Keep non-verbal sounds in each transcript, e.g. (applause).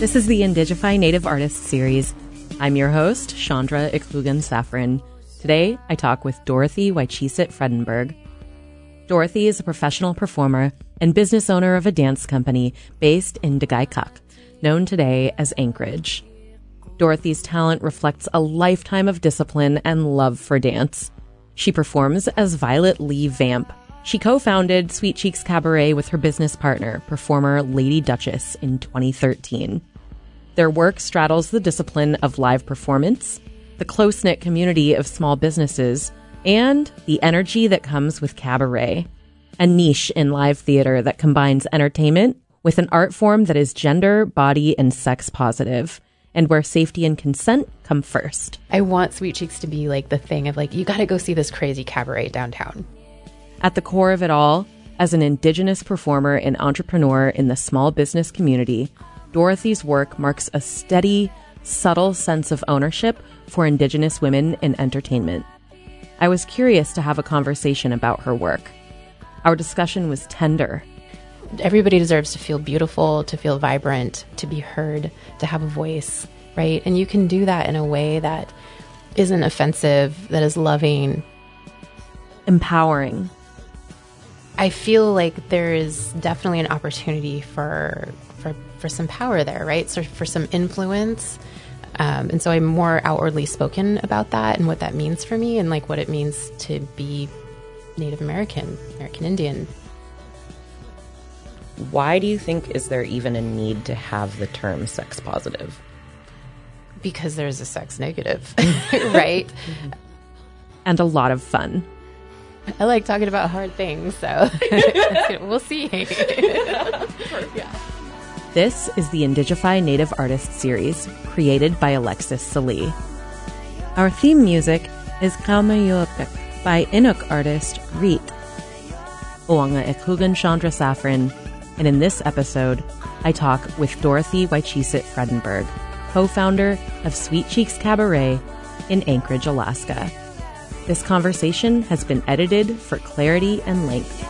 This is the Indigify Native Artists series. I'm your host, Chandra Iklugan Safran. Today, I talk with Dorothy Waichisit Fredenberg. Dorothy is a professional performer and business owner of a dance company based in Dgheyay Kaq', known today as Anchorage. Dorothy's talent reflects a lifetime of discipline and love for dance. She performs as Violet Lee Vamp. She co-founded Sweet Cheeks Cabaret with her business partner, performer Lady Duchess, in 2013. Their work straddles the discipline of live performance, the close knit community of small businesses, and the energy that comes with cabaret, a niche in live theater that combines entertainment with an art form that is gender, body, and sex positive, and where safety and consent come first. I want Sweet Cheeks to be like the thing of like, you got to go see this crazy cabaret downtown. At the core of it all, as an Indigenous performer and entrepreneur in the small business community, Dorothy's work marks a steady, subtle sense of ownership for Indigenous women in entertainment. I was curious to have a conversation about her work. Our discussion was tender. Everybody deserves to feel beautiful, to feel vibrant, to be heard, to have a voice, right? And you can do that in a way that isn't offensive, that is loving, empowering. I feel like there is definitely an opportunity for for for some power there, right? So for some influence. Um, and so I'm more outwardly spoken about that and what that means for me and like what it means to be Native American, American Indian. Why do you think is there even a need to have the term sex positive? Because there's a sex negative, (laughs) (laughs) right? And a lot of fun. I like talking about hard things, so (laughs) we'll see. yeah. This is the Indigify Native Artist series, created by Alexis Salee. Our theme music is Kaumayuapik by Inuk artist Riit. Oanga Iklugan Chandra Safran, and in this episode, I talk with Dorothy Waichisit Fredenberg, co-founder of Sweet Cheeks Cabaret in Anchorage, Alaska. This conversation has been edited for clarity and length.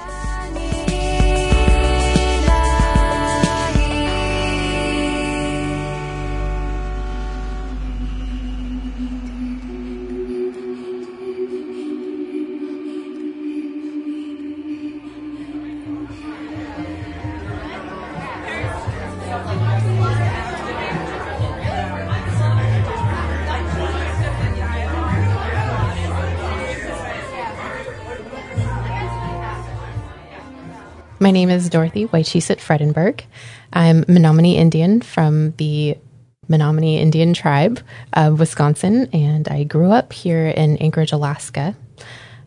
Is Dorothy Waichisit Fredenberg. I'm Menominee Indian from the Menominee Indian tribe of Wisconsin, and I grew up here in Anchorage, Alaska.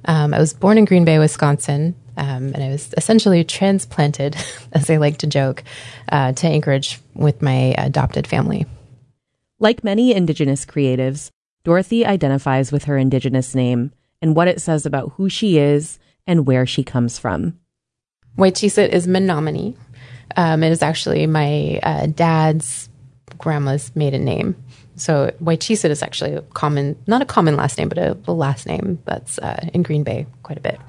Um, I was born in Green Bay, Wisconsin, um, and I was essentially transplanted, (laughs) as I like to joke, uh, to Anchorage with my adopted family. Like many Indigenous creatives, Dorothy identifies with her Indigenous name and what it says about who she is and where she comes from. Waichisit is Menominee. Um, it is actually my uh, dad's grandma's maiden name. So Waichisit is actually a common, not a common last name, but a, a last name that's uh, in Green Bay quite a bit.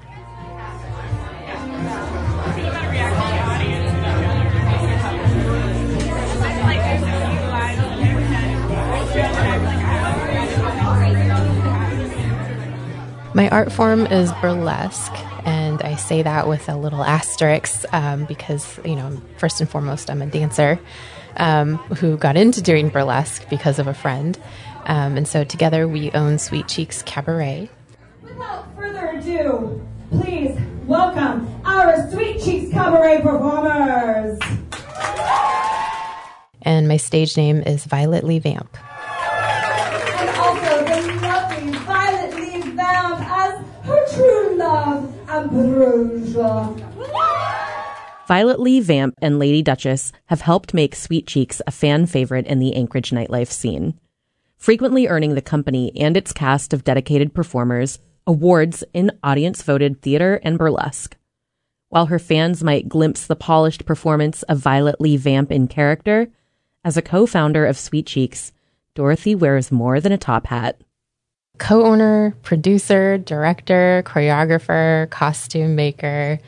My art form is burlesque, and I say that with a little asterisk um, because, you know, first and foremost, I'm a dancer um, who got into doing burlesque because of a friend. Um, and so together we own Sweet Cheeks Cabaret. Without further ado, please welcome our Sweet Cheeks Cabaret performers. And my stage name is Violet Lee Vamp. And also the lovely Violet Lee Vamp as her true love, Ambrosia. Violet Lee Vamp and Lady Duchess have helped make Sweet Cheeks a fan favorite in the Anchorage nightlife scene. Frequently earning the company and its cast of dedicated performers awards in audience voted theater and burlesque. While her fans might glimpse the polished performance of Violet Lee Vamp in character, as a co founder of Sweet Cheeks, Dorothy wears more than a top hat. Co owner, producer, director, choreographer, costume maker,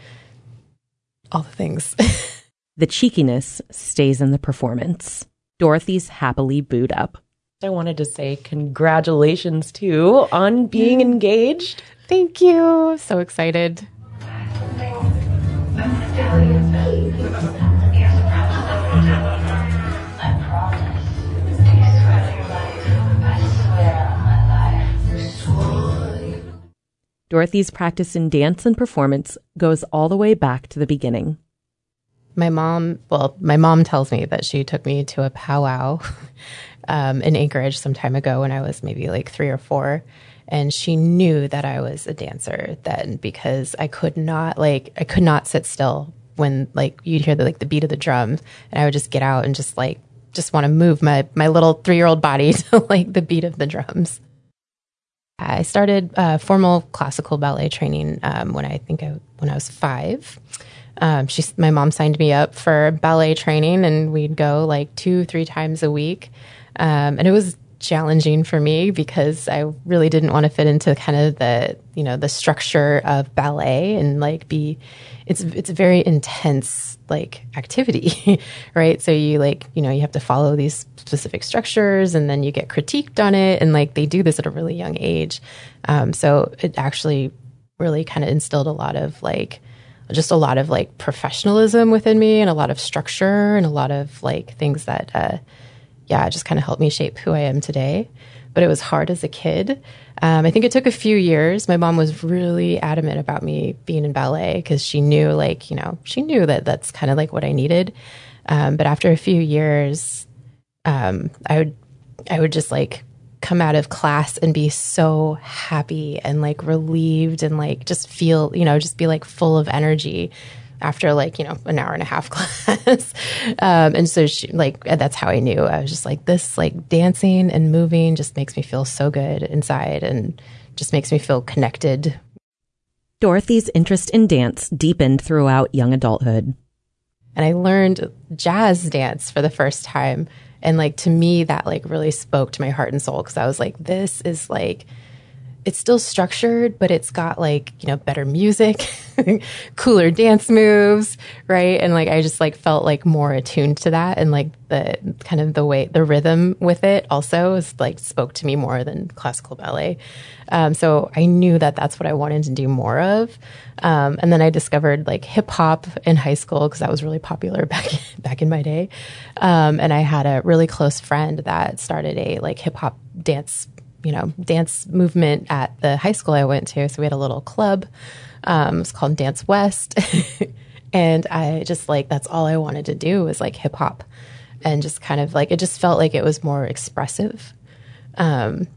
all the things. (laughs) the cheekiness stays in the performance. Dorothy's happily booed up. I wanted to say congratulations too on being mm. engaged. Thank you. So excited. Dorothy's practice in dance and performance goes all the way back to the beginning. My mom, well, my mom tells me that she took me to a powwow (laughs) um, in Anchorage some time ago when I was maybe like three or four. And she knew that I was a dancer then because I could not, like, I could not sit still when, like, you'd hear the, like, the beat of the drums. And I would just get out and just, like, just want to move my, my little three year old body (laughs) to, like, the beat of the drums. I started uh, formal classical ballet training um, when I think I, when I was five. Um, she, my mom signed me up for ballet training, and we'd go like two, three times a week. Um, and it was challenging for me because I really didn't want to fit into kind of the you know the structure of ballet and like be it's it's a very intense like activity (laughs) right so you like you know you have to follow these specific structures and then you get critiqued on it and like they do this at a really young age um, so it actually really kind of instilled a lot of like just a lot of like professionalism within me and a lot of structure and a lot of like things that uh, yeah, just kind of helped me shape who I am today. But it was hard as a kid. Um, I think it took a few years. My mom was really adamant about me being in ballet because she knew, like, you know, she knew that that's kind of like what I needed. Um, but after a few years, um, I would, I would just like come out of class and be so happy and like relieved and like just feel, you know, just be like full of energy after like you know an hour and a half (laughs) class. Um, and so she like that's how i knew. I was just like this like dancing and moving just makes me feel so good inside and just makes me feel connected. Dorothy's interest in dance deepened throughout young adulthood. And i learned jazz dance for the first time. And like to me that like really spoke to my heart and soul because i was like this is like it's still structured, but it's got like, you know, better music, (laughs) cooler dance moves, right? And like I just like felt like more attuned to that and like the kind of the way the rhythm with it also is like spoke to me more than classical ballet. Um, so I knew that that's what I wanted to do more of. Um, and then I discovered like hip hop in high school because that was really popular (laughs) back back in my day. Um, and I had a really close friend that started a like hip hop dance you know, dance movement at the high school I went to. So we had a little club. Um, it's called Dance West. (laughs) and I just like, that's all I wanted to do was like hip hop and just kind of like, it just felt like it was more expressive. Um,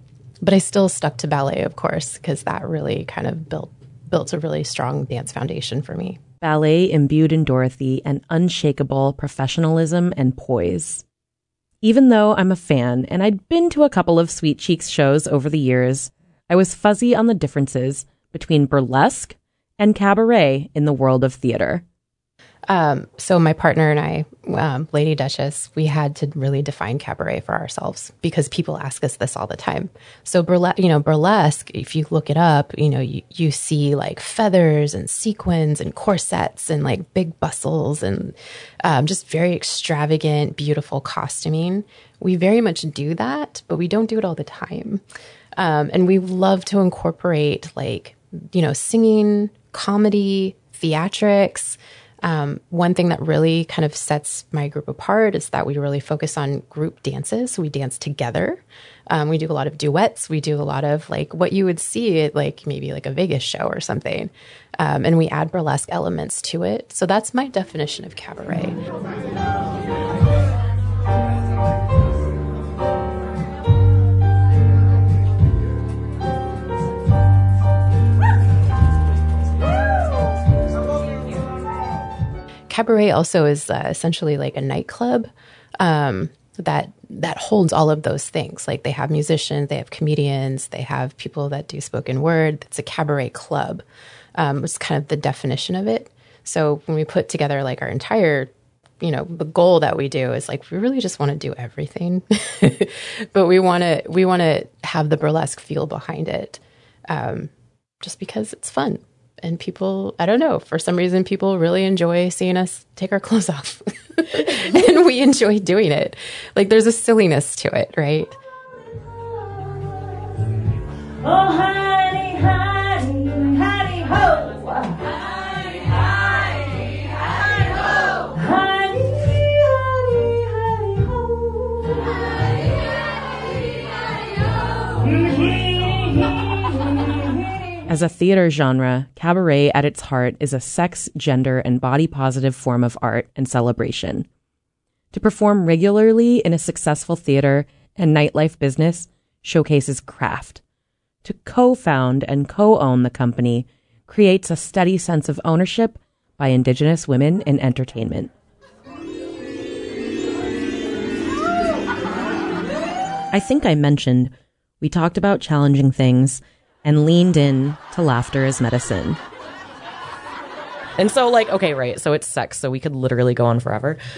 but I still stuck to ballet, of course, because that really kind of built built a really strong dance foundation for me. Ballet imbued in Dorothy an unshakable professionalism and poise. Even though I'm a fan and I'd been to a couple of Sweet Cheeks shows over the years, I was fuzzy on the differences between burlesque and cabaret in the world of theater. Um, so my partner and I, um, Lady Duchess, we had to really define cabaret for ourselves because people ask us this all the time. So burlesque, you know, burlesque, if you look it up, you know, you, you see like feathers and sequins and corsets and like big bustles and um, just very extravagant, beautiful costuming. We very much do that, but we don't do it all the time. Um, and we love to incorporate like, you know, singing, comedy, theatrics, um, one thing that really kind of sets my group apart is that we really focus on group dances. We dance together. Um, we do a lot of duets. We do a lot of like what you would see at like maybe like a Vegas show or something. Um, and we add burlesque elements to it. So that's my definition of cabaret. Cabaret also is uh, essentially like a nightclub um, that that holds all of those things. Like they have musicians, they have comedians, they have people that do spoken word. It's a cabaret club. Um, it's kind of the definition of it. So when we put together like our entire, you know, the goal that we do is like we really just want to do everything, (laughs) but we want to we want to have the burlesque feel behind it, um, just because it's fun and people i don't know for some reason people really enjoy seeing us take our (laughs) clothes off. (laughs) And we enjoy doing it. Like there's a silliness to it right? Oh, As a theater genre, cabaret at its heart is a sex, gender, and body positive form of art and celebration. To perform regularly in a successful theater and nightlife business showcases craft. To co found and co own the company creates a steady sense of ownership by Indigenous women in entertainment. I think I mentioned we talked about challenging things and leaned in to laughter as medicine. And so, like, okay, right. So it's sex. So we could literally go on forever. (laughs)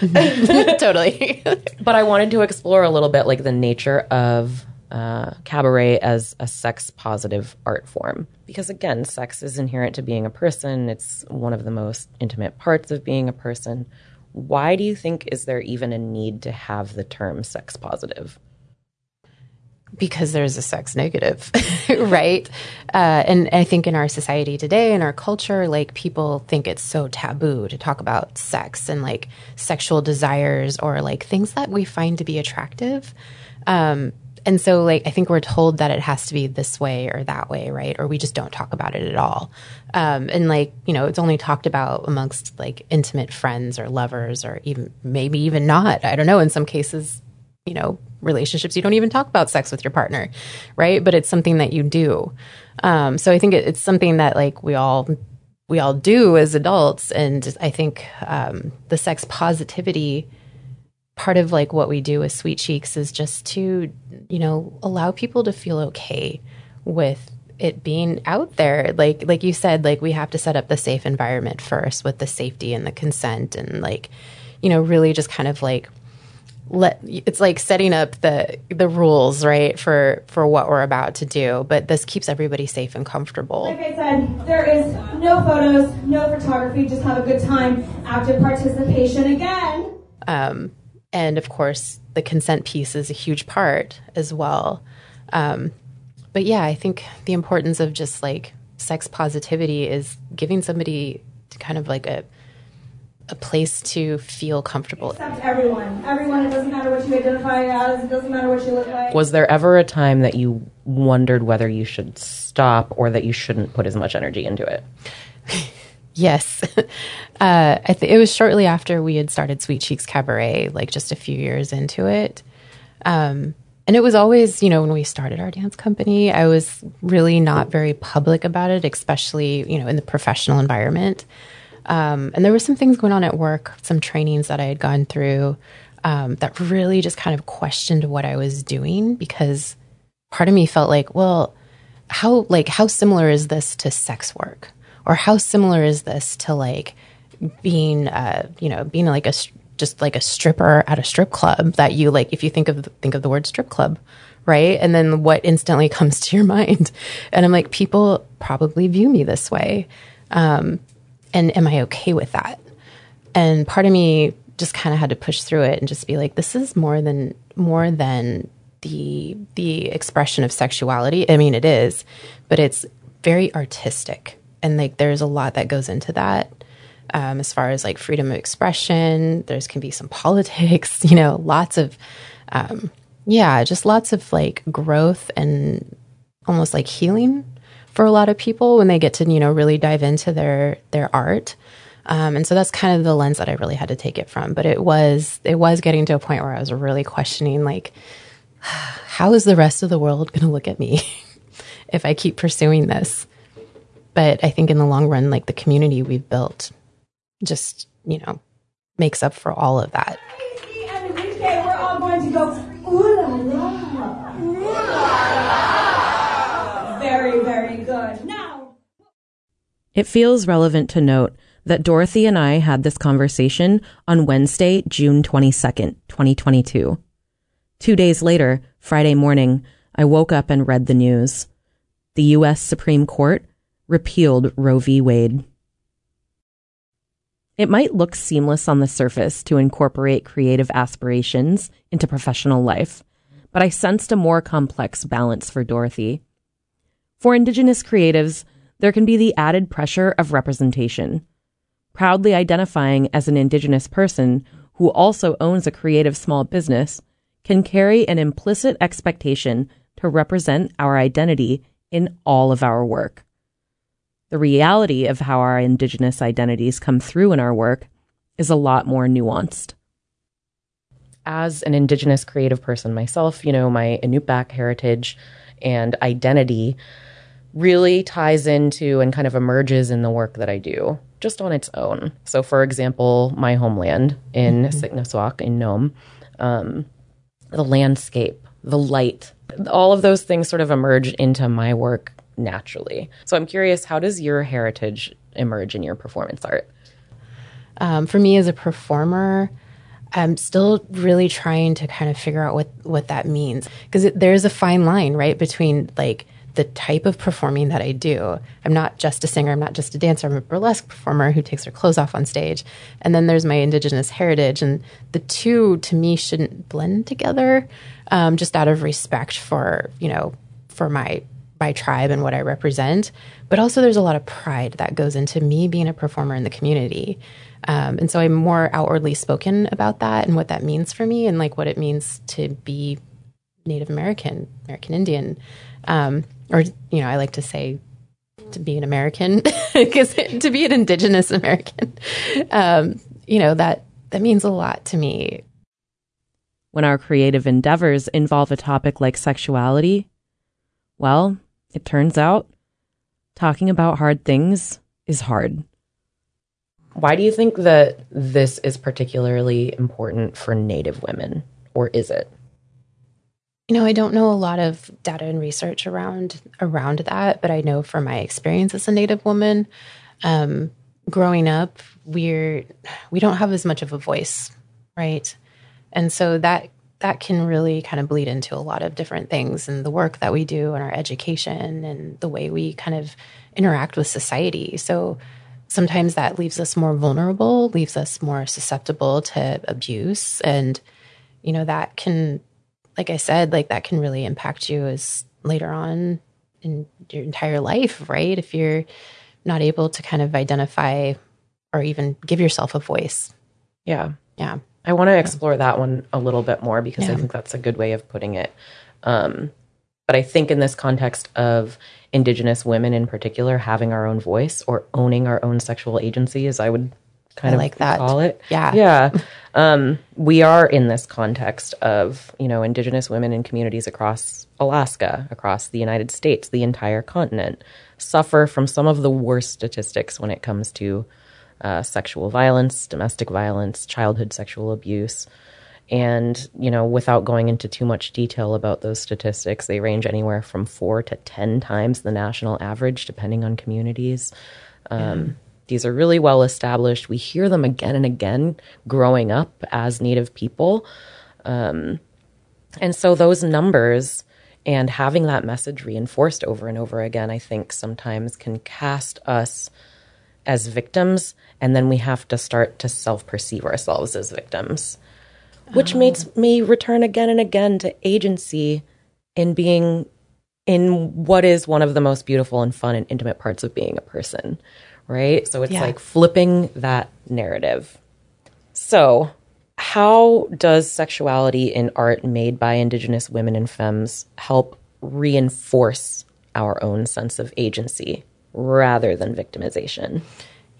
totally (laughs) but I wanted to explore a little bit like the nature of uh, cabaret as a sex positive art form. Because again, sex is inherent to being a person, it's one of the most intimate parts of being a person. Why do you think is there even a need to have the term sex positive? Because there's a sex negative, (laughs) right? Uh, and I think in our society today, in our culture, like people think it's so taboo to talk about sex and like sexual desires or like things that we find to be attractive. Um, and so, like, I think we're told that it has to be this way or that way, right? Or we just don't talk about it at all. Um, and like, you know, it's only talked about amongst like intimate friends or lovers or even maybe even not. I don't know. In some cases, you know, relationships, you don't even talk about sex with your partner, right? But it's something that you do. Um, so I think it, it's something that like we all we all do as adults, and I think um, the sex positivity part of like what we do with Sweet Cheeks is just to you know allow people to feel okay with it being out there like like you said like we have to set up the safe environment first with the safety and the consent and like you know really just kind of like let it's like setting up the the rules right for for what we're about to do but this keeps everybody safe and comfortable Like I said, there is no photos, no photography, just have a good time. Active participation again. um, and of course the consent piece is a huge part as well um, but yeah i think the importance of just like sex positivity is giving somebody kind of like a a place to feel comfortable Accept everyone. Everyone, it doesn't matter what you identify as, it doesn't matter what you look like. Was there ever a time that you wondered whether you should stop or that you shouldn't put as much energy into it? (laughs) Yes. (laughs) Uh, I th- it was shortly after we had started Sweet Cheeks Cabaret, like just a few years into it. Um, and it was always, you know, when we started our dance company, I was really not very public about it, especially, you know, in the professional environment. Um, and there were some things going on at work, some trainings that I had gone through um, that really just kind of questioned what I was doing because part of me felt like, well, how like how similar is this to sex work, or how similar is this to like being, uh, you know, being like a just like a stripper at a strip club that you like if you think of think of the word strip club right? And then what instantly (laughs) comes to your mind. And i'm like people probably view me this way. Um, and am i okay with that? And part of me just kind of had to push through it and just be like this is more than more than the the expression of sexuality. I mean it is but it's very artistic. And like there's a lot that goes into that um, as far as like freedom of expression. There's can be some politics (laughs) you know lots of um, yeah just lots of like growth and almost like healing for a lot of people when they get to you know really dive into their their art. Um, and so that's kind of the lens that i really had to take it from. But it was it was getting to a point where i was really questioning like (sighs) how is the rest of the world going to look at me (laughs) if i keep pursuing this? But i think in the long run like the community we've built just you know makes up for all of that. We're all going to go It feels relevant to note that Dorothy and I had this conversation on Wednesday, June 22nd, 2022. Two days later, Friday morning, I woke up and read the news. The U.S. Supreme Court repealed Roe v. Wade. It might look seamless on the surface to incorporate creative aspirations into professional life, but I sensed a more complex balance for Dorothy. For Indigenous creatives, there can be the added pressure of representation. Proudly identifying as an Indigenous person who also owns a creative small business can carry an implicit expectation to represent our identity in all of our work. The reality of how our Indigenous identities come through in our work is a lot more nuanced. As an Indigenous creative person myself, you know, my Inupiaq heritage and identity really ties into and kind of emerges in the work that I do just on its own. So, for example, my homeland in mm in Nome, um, the landscape, the light, all of those things sort of emerge into my work naturally. So, I'm curious, how does your heritage emerge in your performance art? Um, for me as a performer, I'm still really trying to kind of figure out what what that means because there's a fine line, right, between like the type of performing that I do. I'm not just a singer, I'm not just a dancer, I'm a burlesque performer who takes her clothes off on stage. And then there's my Indigenous heritage, and the two to me shouldn't blend together um, just out of respect for, you know, for my my tribe and what I represent. But also, there's a lot of pride that goes into me being a performer in the community. Um, and so I'm more outwardly spoken about that and what that means for me and like what it means to be Native American, American Indian. Um, or you know, I like to say to be an American (laughs) because to be an Indigenous American, um, you know that that means a lot to me. When our creative endeavors involve a topic like sexuality, well, it turns out talking about hard things is hard. Why do you think that this is particularly important for Native women, or is it? You know, I don't know a lot of data and research around around that, but I know from my experience as a Native woman, um, growing up, we're we don't have as much of a voice, right? And so that that can really kind of bleed into a lot of different things and the work that we do and our education and the way we kind of interact with society. So sometimes that leaves us more vulnerable, leaves us more susceptible to abuse and you know that can like I said, like that can really impact you as later on in your entire life, right? If you're not able to kind of identify or even give yourself a voice. Yeah. Yeah. I want to explore that one a little bit more because yeah. I think that's a good way of putting it. Um, but I think in this context of Indigenous women in particular having our own voice or owning our own sexual agency, as I would kind I of like that. call it. Yeah. Yeah. Um, we are in this context of, you know, Indigenous women in communities across Alaska, across the United States, the entire continent, suffer from some of the worst statistics when it comes to uh, sexual violence, domestic violence, childhood sexual abuse. And, you know, without going into too much detail about those statistics, they range anywhere from four to 10 times the national average, depending on communities. Um, these are really well established. We hear them again and again growing up as Native people. Um, and so those numbers and having that message reinforced over and over again, I think sometimes can cast us as victims. And then we have to start to self perceive ourselves as victims, which oh. makes me return again and again to agency in being in what is one of the most beautiful and fun and intimate parts of being a person right? So it's yeah. like flipping that narrative. So, how does sexuality in art made by Indigenous women and femmes help reinforce our own sense of agency rather than victimization?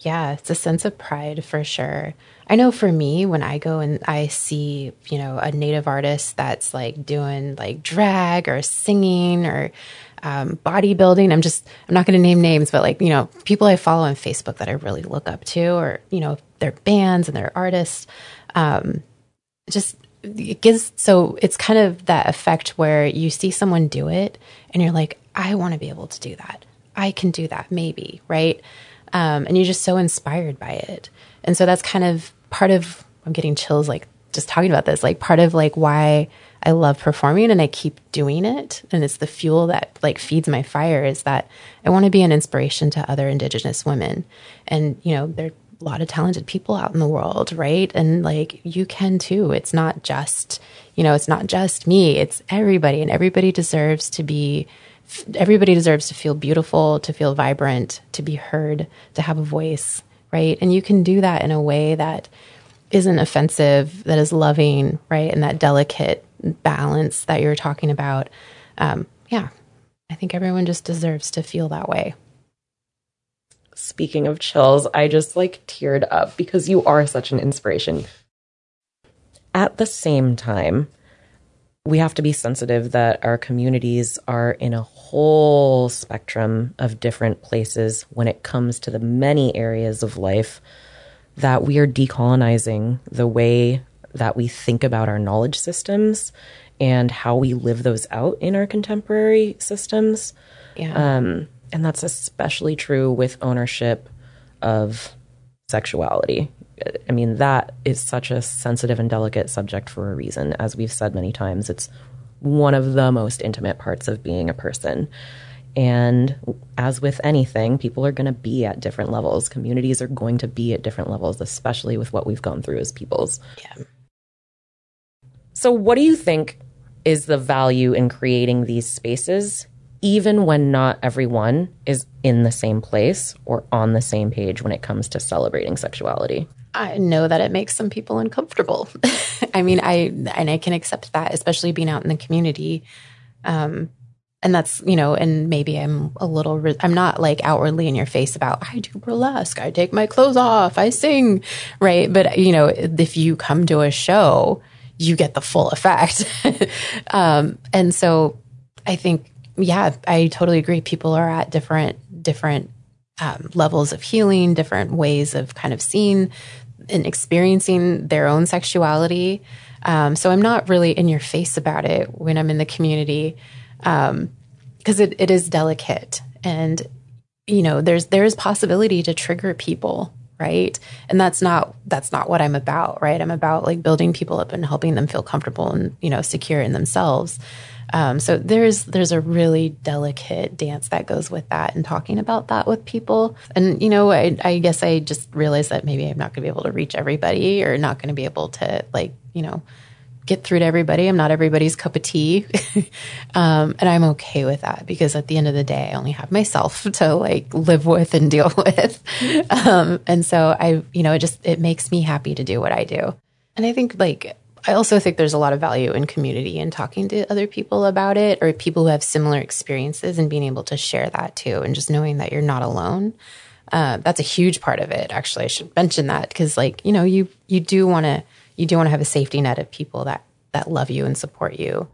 Yeah, it's a sense of pride for sure. I know for me, when I go and I see, you know, a native artist that's like doing like drag or singing or um, bodybuilding. I'm just, I'm not going to name names, but like, you know, people I follow on Facebook that I really look up to, or, you know, their bands and their artists. Um, just, it gives, so it's kind of that effect where you see someone do it and you're like, I want to be able to do that. I can do that, maybe, right? Um, and you're just so inspired by it. And so that's kind of part of. I'm getting chills like just talking about this. Like part of like why I love performing and I keep doing it, and it's the fuel that like feeds my fire. Is that I want to be an inspiration to other Indigenous women, and you know there are a lot of talented people out in the world, right? And like you can too. It's not just you know it's not just me. It's everybody, and everybody deserves to be everybody deserves to feel beautiful, to feel vibrant, to be heard, to have a voice, right? And you can do that in a way that isn't offensive, that is loving, right? And that delicate balance that you're talking about. Um, yeah, I think everyone just deserves to feel that way. Speaking of chills, I just like teared up because you are such an inspiration. At the same time, we have to be sensitive that our communities are in a whole spectrum of different places when it comes to the many areas of life that we are decolonizing the way that we think about our knowledge systems and how we live those out in our contemporary systems. Yeah. Um, and that's especially true with ownership of sexuality. I mean, that is such a sensitive and delicate subject for a reason. As we've said many times, it's one of the most intimate parts of being a person. And as with anything, people are going to be at different levels. Communities are going to be at different levels, especially with what we've gone through as peoples. Yeah. So, what do you think is the value in creating these spaces, even when not everyone is in the same place or on the same page when it comes to celebrating sexuality? I know that it makes some people uncomfortable. (laughs) I mean, I and I can accept that, especially being out in the community. Um, and that's you know and maybe i'm a little re- i'm not like outwardly in your face about i do burlesque i take my clothes off i sing right but you know if you come to a show you get the full effect (laughs) um, and so i think yeah i totally agree. People are at different different um, levels of healing different ways of kind of seeing and experiencing their own sexuality. Um, so i'm not really in your face about it when i'm in the community because um, it, it is delicate. And you know there's there is possibility to trigger people right? And that's not that's not what i'm about right? I'm about like building people up and helping them feel comfortable and you know secure in themselves um, so there's there's a really delicate dance that goes with that and talking about that with people and you know I, I guess i just realized that maybe i'm not going to be able to reach everybody or not going to be able to like you know get through to everybody. I'm not everybody's cup of tea. (laughs) um, and I'm okay with that because at the end of the day, I only have myself (laughs) to like live with and deal (laughs) with. Um, and so I, you know, it just, it makes me happy to do what I do. And I think like, I also think there's a lot of value in community and talking to other people about it or people who have similar experiences and being able to share that too. And just knowing that you're not alone. Uh, that's a huge part of it. Actually, I should mention that because like, you know, you, you do want to, you do want to have a safety net of people that that love you and support you.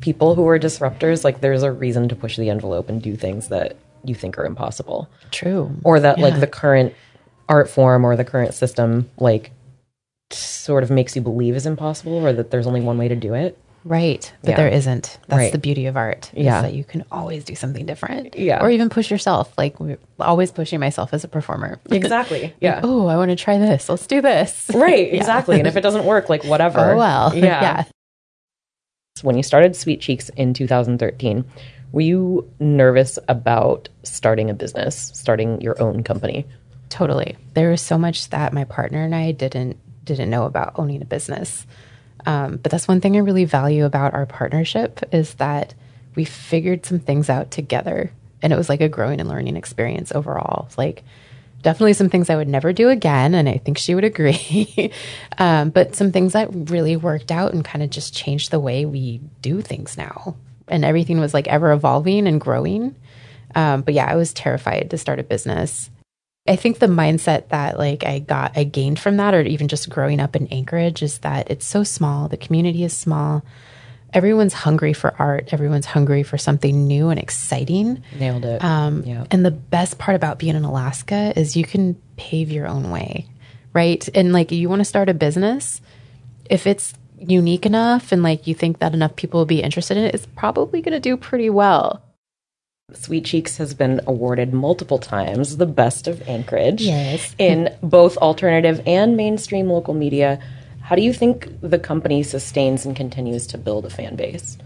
People who are disruptors, like there's a reason to push the envelope and do things that you think are impossible. True. Or that yeah. like the current art form or the current system like sort of makes you believe is impossible or that there's only one way to do it. Right. But yeah. there isn't. That's right. the beauty of art. Yeah. that you can always do something different. Yeah. Or even push yourself. Like always pushing myself as a performer. (laughs) Exactly. Yeah. like, oh, I want to try this. Let's do this. Right. (laughs) yeah. Exactly. and if it doesn't work, like whatever. Oh well. (laughs) Yeah. yeah. When you started Sweet Cheeks in 2013, were you nervous about starting a business, starting your own company? Totally. There was so much that my partner and I didn't didn't know about owning a business. Um, but that's one thing I really value about our partnership is that we figured some things out together. And it was like a growing and learning experience overall. Like, definitely some things I would never do again. And I think she would agree. (laughs) um, but some things that really worked out and kind of just changed the way we do things now. And everything was like ever evolving and growing. Um, but yeah, I was terrified to start a business. I think the mindset that like I got I gained from that or even just growing up in Anchorage is that it's so small, the community is small. Everyone's hungry for art. Everyone's hungry for something new and exciting. Nailed it. Um, yeah. And the best part about being in Alaska is you can pave your own way, right? And like you want to start a business, if it's unique enough and like you think that enough people will be interested in it, it's probably going to do pretty well. Sweet Cheeks has been awarded multiple times the best of Anchorage Yes. in both alternative and mainstream local media. How do you think the company sustains and continues to build a fan base?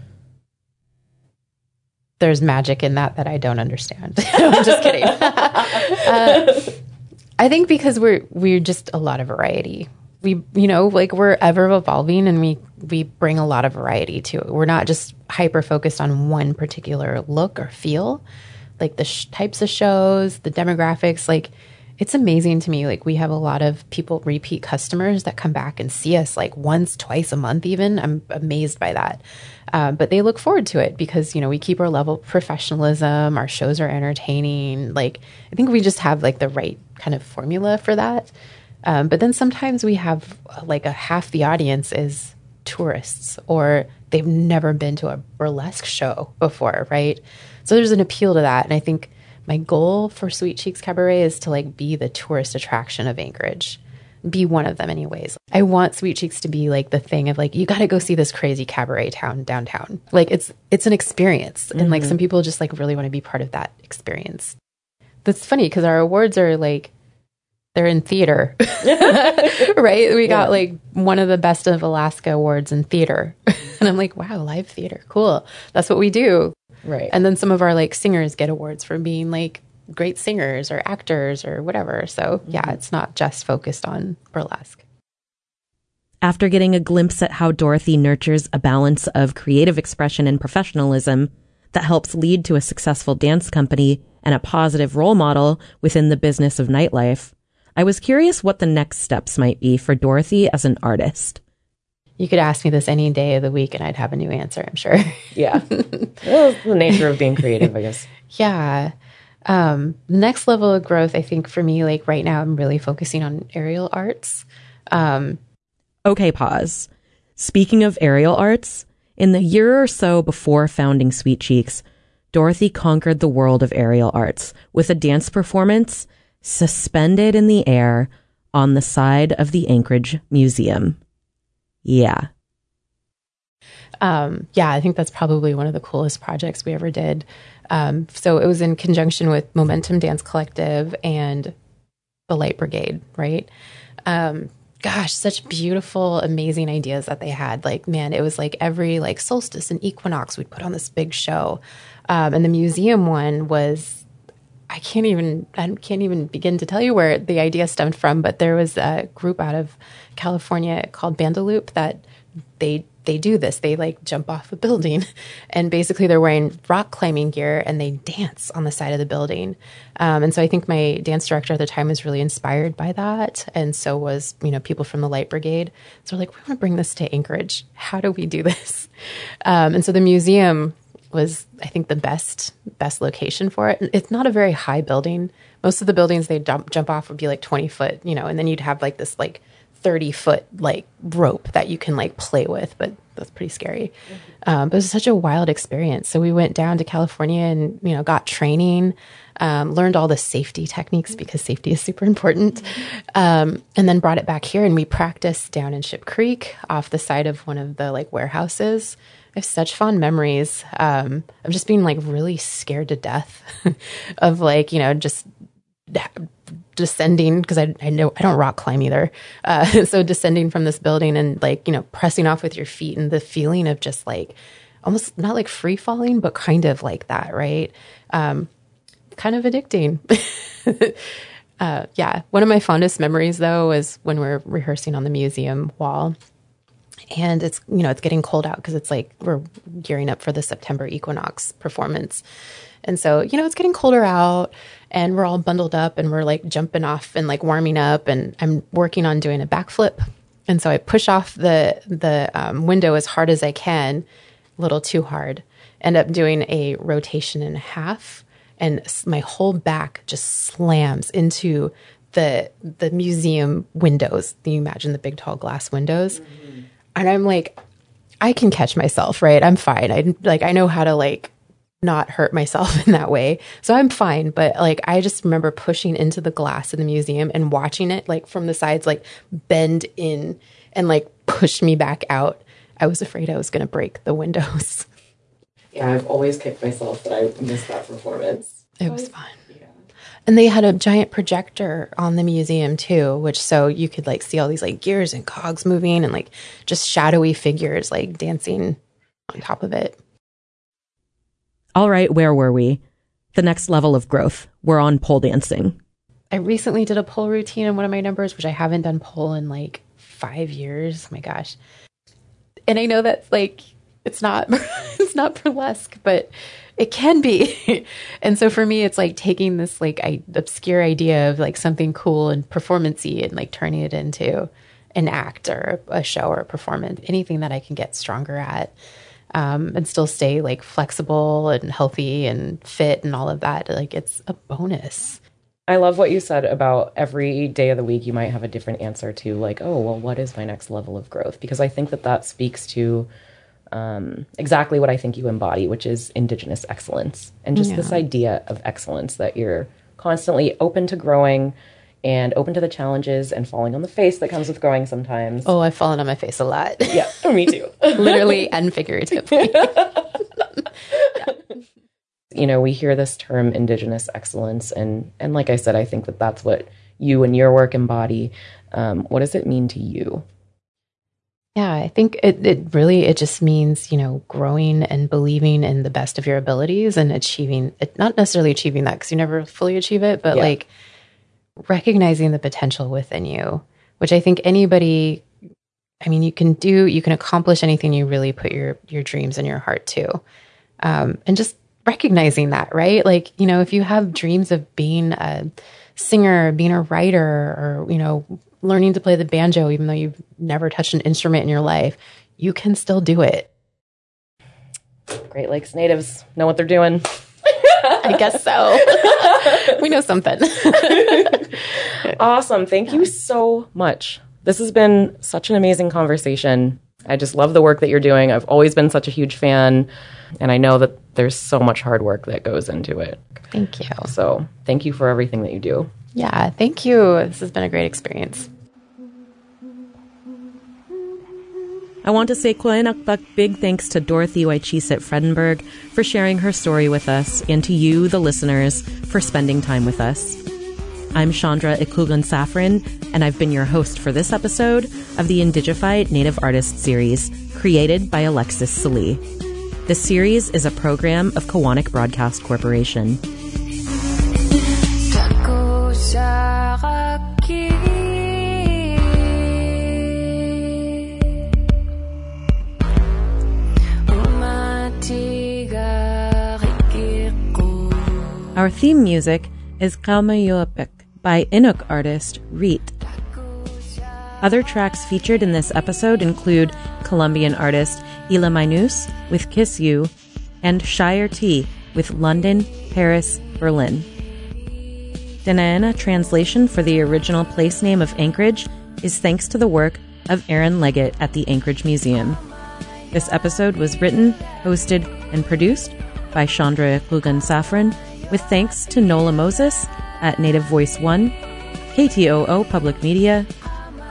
There's magic in that that I don't understand. (laughs) I'm just kidding. (laughs) Uh, I think because we're we're just a lot of variety. We you know like we're ever evolving and we we bring a lot of variety to it. We're not just hyper focused on one particular look or feel. Like the sh- types of shows, the demographics, like it's amazing to me. Like we have a lot of people, repeat customers that come back and see us like once, twice a month. Even I'm amazed by that. Uh, but they look forward to it because you know we keep our level of professionalism. Our shows are entertaining. Like I think we just have like the right kind of formula for that. Um, but then sometimes we have like a half the audience is tourists or they've never been to a burlesque show before, right? So there's an appeal to that, and I think my goal for Sweet Cheeks Cabaret is to like be the tourist attraction of Anchorage. Be one of them anyways. I want Sweet Cheeks to be like the thing of like you got to go see this crazy cabaret town downtown. Like it's it's an experience and like some mm-hmm. people just like really want to be part of that experience. That's funny cuz our awards are like they're in theater. (laughs) right? We got like one of the best of Alaska awards in theater. (laughs) and I'm like, wow, live theater. Cool. That's what we do. Right. And then some of our like singers get awards for being like great singers or actors or whatever. So mm-hmm. yeah, it's not just focused on burlesque. After getting a glimpse at how Dorothy nurtures a balance of creative expression and professionalism that helps lead to a successful dance company and a positive role model within the business of nightlife, I was curious what the next steps might be for Dorothy as an artist. You could ask me this any day of the week and I'd have a new answer, I'm sure. yeah. (laughs) well, the nature of being creative, I guess. yeah. Um, the next level of growth, I think for me, like right now, I'm really focusing on aerial arts. Okay, pause. Speaking of aerial arts, in the year or so before founding Sweet Cheeks, Dorothy conquered the world of aerial arts with a dance performance suspended in the air on the side of the Anchorage Museum. Yeah. um, yeah, I think that's probably one of the coolest projects we ever did. Um, so it was in conjunction with Momentum Dance Collective and the Light Brigade, right? Um, gosh, such beautiful, amazing ideas that they had. Like, man, it was like every like solstice and equinox, we'd put on this big show. Um, and the museum one was I can't even I can't even begin to tell you where the idea stemmed from, but there was a group out of California called Bandaloop that they they do this. They like jump off a building (laughs) and basically they're wearing rock climbing gear and they dance on the side of the building. Um, and so I think my dance director at the time was really inspired by that. And so was, you know, people from the Light Brigade. So we're like, we want to bring this to Anchorage. How do we do this? (laughs) Um, and so the museum was I think the best best location for it. It's not a very high building. Most of the buildings they jump jump off would be like twenty foot, you know, and then you'd have like this like thirty foot like rope that you can like play with, but that's pretty scary. Um, but it was such a wild experience. So we went down to California and you know got training, um, learned all the safety techniques because safety is super important, um, and then brought it back here and we practiced down in Ship Creek off the side of one of the like warehouses. I have such fond memories um, of just being like really scared to death (laughs) of like you know just descending because I, I know I don't rock climb either. Uh, (laughs) so descending from this building and like you know pressing off with your feet and the feeling of just like almost not like free falling but kind of like that right um, kind of addicting. (laughs) uh, yeah, one of my fondest memories though is when we're rehearsing on the museum wall and it's you know it's getting cold out because it's like we're gearing up for the September equinox performance. And so, you know, it's getting colder out and we're all bundled up and we're like jumping off and like warming up and I'm working on doing a backflip. And so I push off the the um, window as hard as I can, a little too hard. End up doing a rotation and a half and my whole back just slams into the the museum windows. Can You imagine the big tall glass windows and I'm like, I can catch myself, right? I'm fine. I like I know how to like not hurt myself (laughs) in that way. So I'm fine. But like I just remember pushing into the glass in the museum and watching it like from the sides like bend in and like push me back out. I was afraid I was going to break the windows. (laughs) Yeah, I've always kicked myself that I missed that performance. It was fun. And they had a giant projector on the museum too, which so you could like see all these like gears and cogs moving and like just shadowy figures like dancing on top of it. All right, where were we? The next level of growth. We're on pole dancing. I recently did a pole routine in one of my numbers, which I haven't done pole in like five years. Oh my gosh. And I know that's like it's not (laughs) it's not burlesque, but it can be. (laughs) and so for me, it's like taking this like I, obscure idea of like something cool and performancey and like turning it into an act or a show or a performance, anything that I can get stronger at. Um, and still stay like flexible and healthy and fit and all of that. Like it's a bonus. I love what you said about every day of the week you might have a different answer to, like, oh, well, what is my next level of growth? Because I think that that speaks to um, exactly what I think you embody, which is Indigenous excellence and just Yeah. this idea of excellence that you're constantly open to growing and open to the challenges and falling on the face that comes with growing sometimes. Oh, I've fallen on my face a lot, Yeah, (laughs) me too. literally and figuratively. (laughs) you know, we hear this term Indigenous excellence, and and like I said, I think that that's what you and your work embody. Um, what does it mean to you? Yeah, I think it, it really it just means you know growing and believing in the best of your abilities and achieving it. Not necessarily achieving that because you never fully achieve it, but Yeah. like recognizing the potential within you, which I think anybody. I mean, you can do, you can accomplish anything you really put your your dreams and your heart to, um, and just recognizing that, right? Like, you know, if you have dreams of being a singer, being a writer, or you know, learning to play the banjo, even though you've never touched an instrument in your life, you can still do it. Great Lakes natives know what they're doing. I guess so. (laughs) we know something. (laughs) Awesome. Thank you so much. This has been such an amazing conversation. I just love the work that you're doing. I've always been such a huge fan, and I know that there's so much hard work that goes into it. Thank you. So, thank you for everything that you do. Yeah, thank you. This has been a great experience. I want to say Kloenakbak big thanks to Dorothy Waichisit Fredenberg for sharing her story with us and to you, the listeners, for spending time with us. I'm Chandra Iklugan Safran, and I've been your host for this episode of the Indigified Native Artist Series, created by Alexis Salee. The series is a program of Koahnic Broadcast Corporation. Our theme music is Kalmayuapik by Inuk artist Riit. Other tracks featured in this episode include Colombian artist Ela Minus with Kiss You and Shire T with London, Paris, Berlin. Dena'ina translation for the original place name of Anchorage is thanks to the work of Aaron Leggett at the Anchorage Museum. This episode was written, hosted, and produced by Chandra Iklugan Safran, with thanks to Nola Moses at Native Voice One, KTOO Public Media,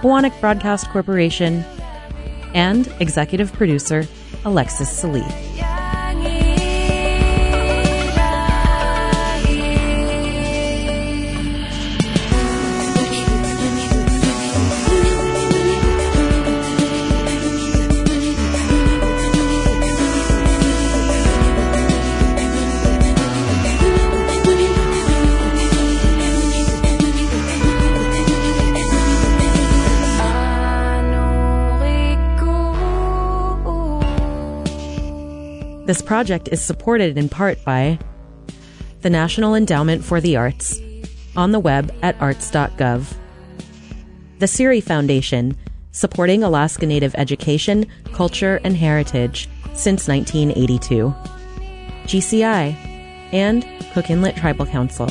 Koahnic Broadcast Corporation, and executive producer Alexis Salee. This project is supported in part by the National Endowment for the Arts, on the web at arts.gov, the CIRI Foundation, supporting Alaska Native education, culture, and heritage since 1982, GCI, and Cook Inlet Tribal Council.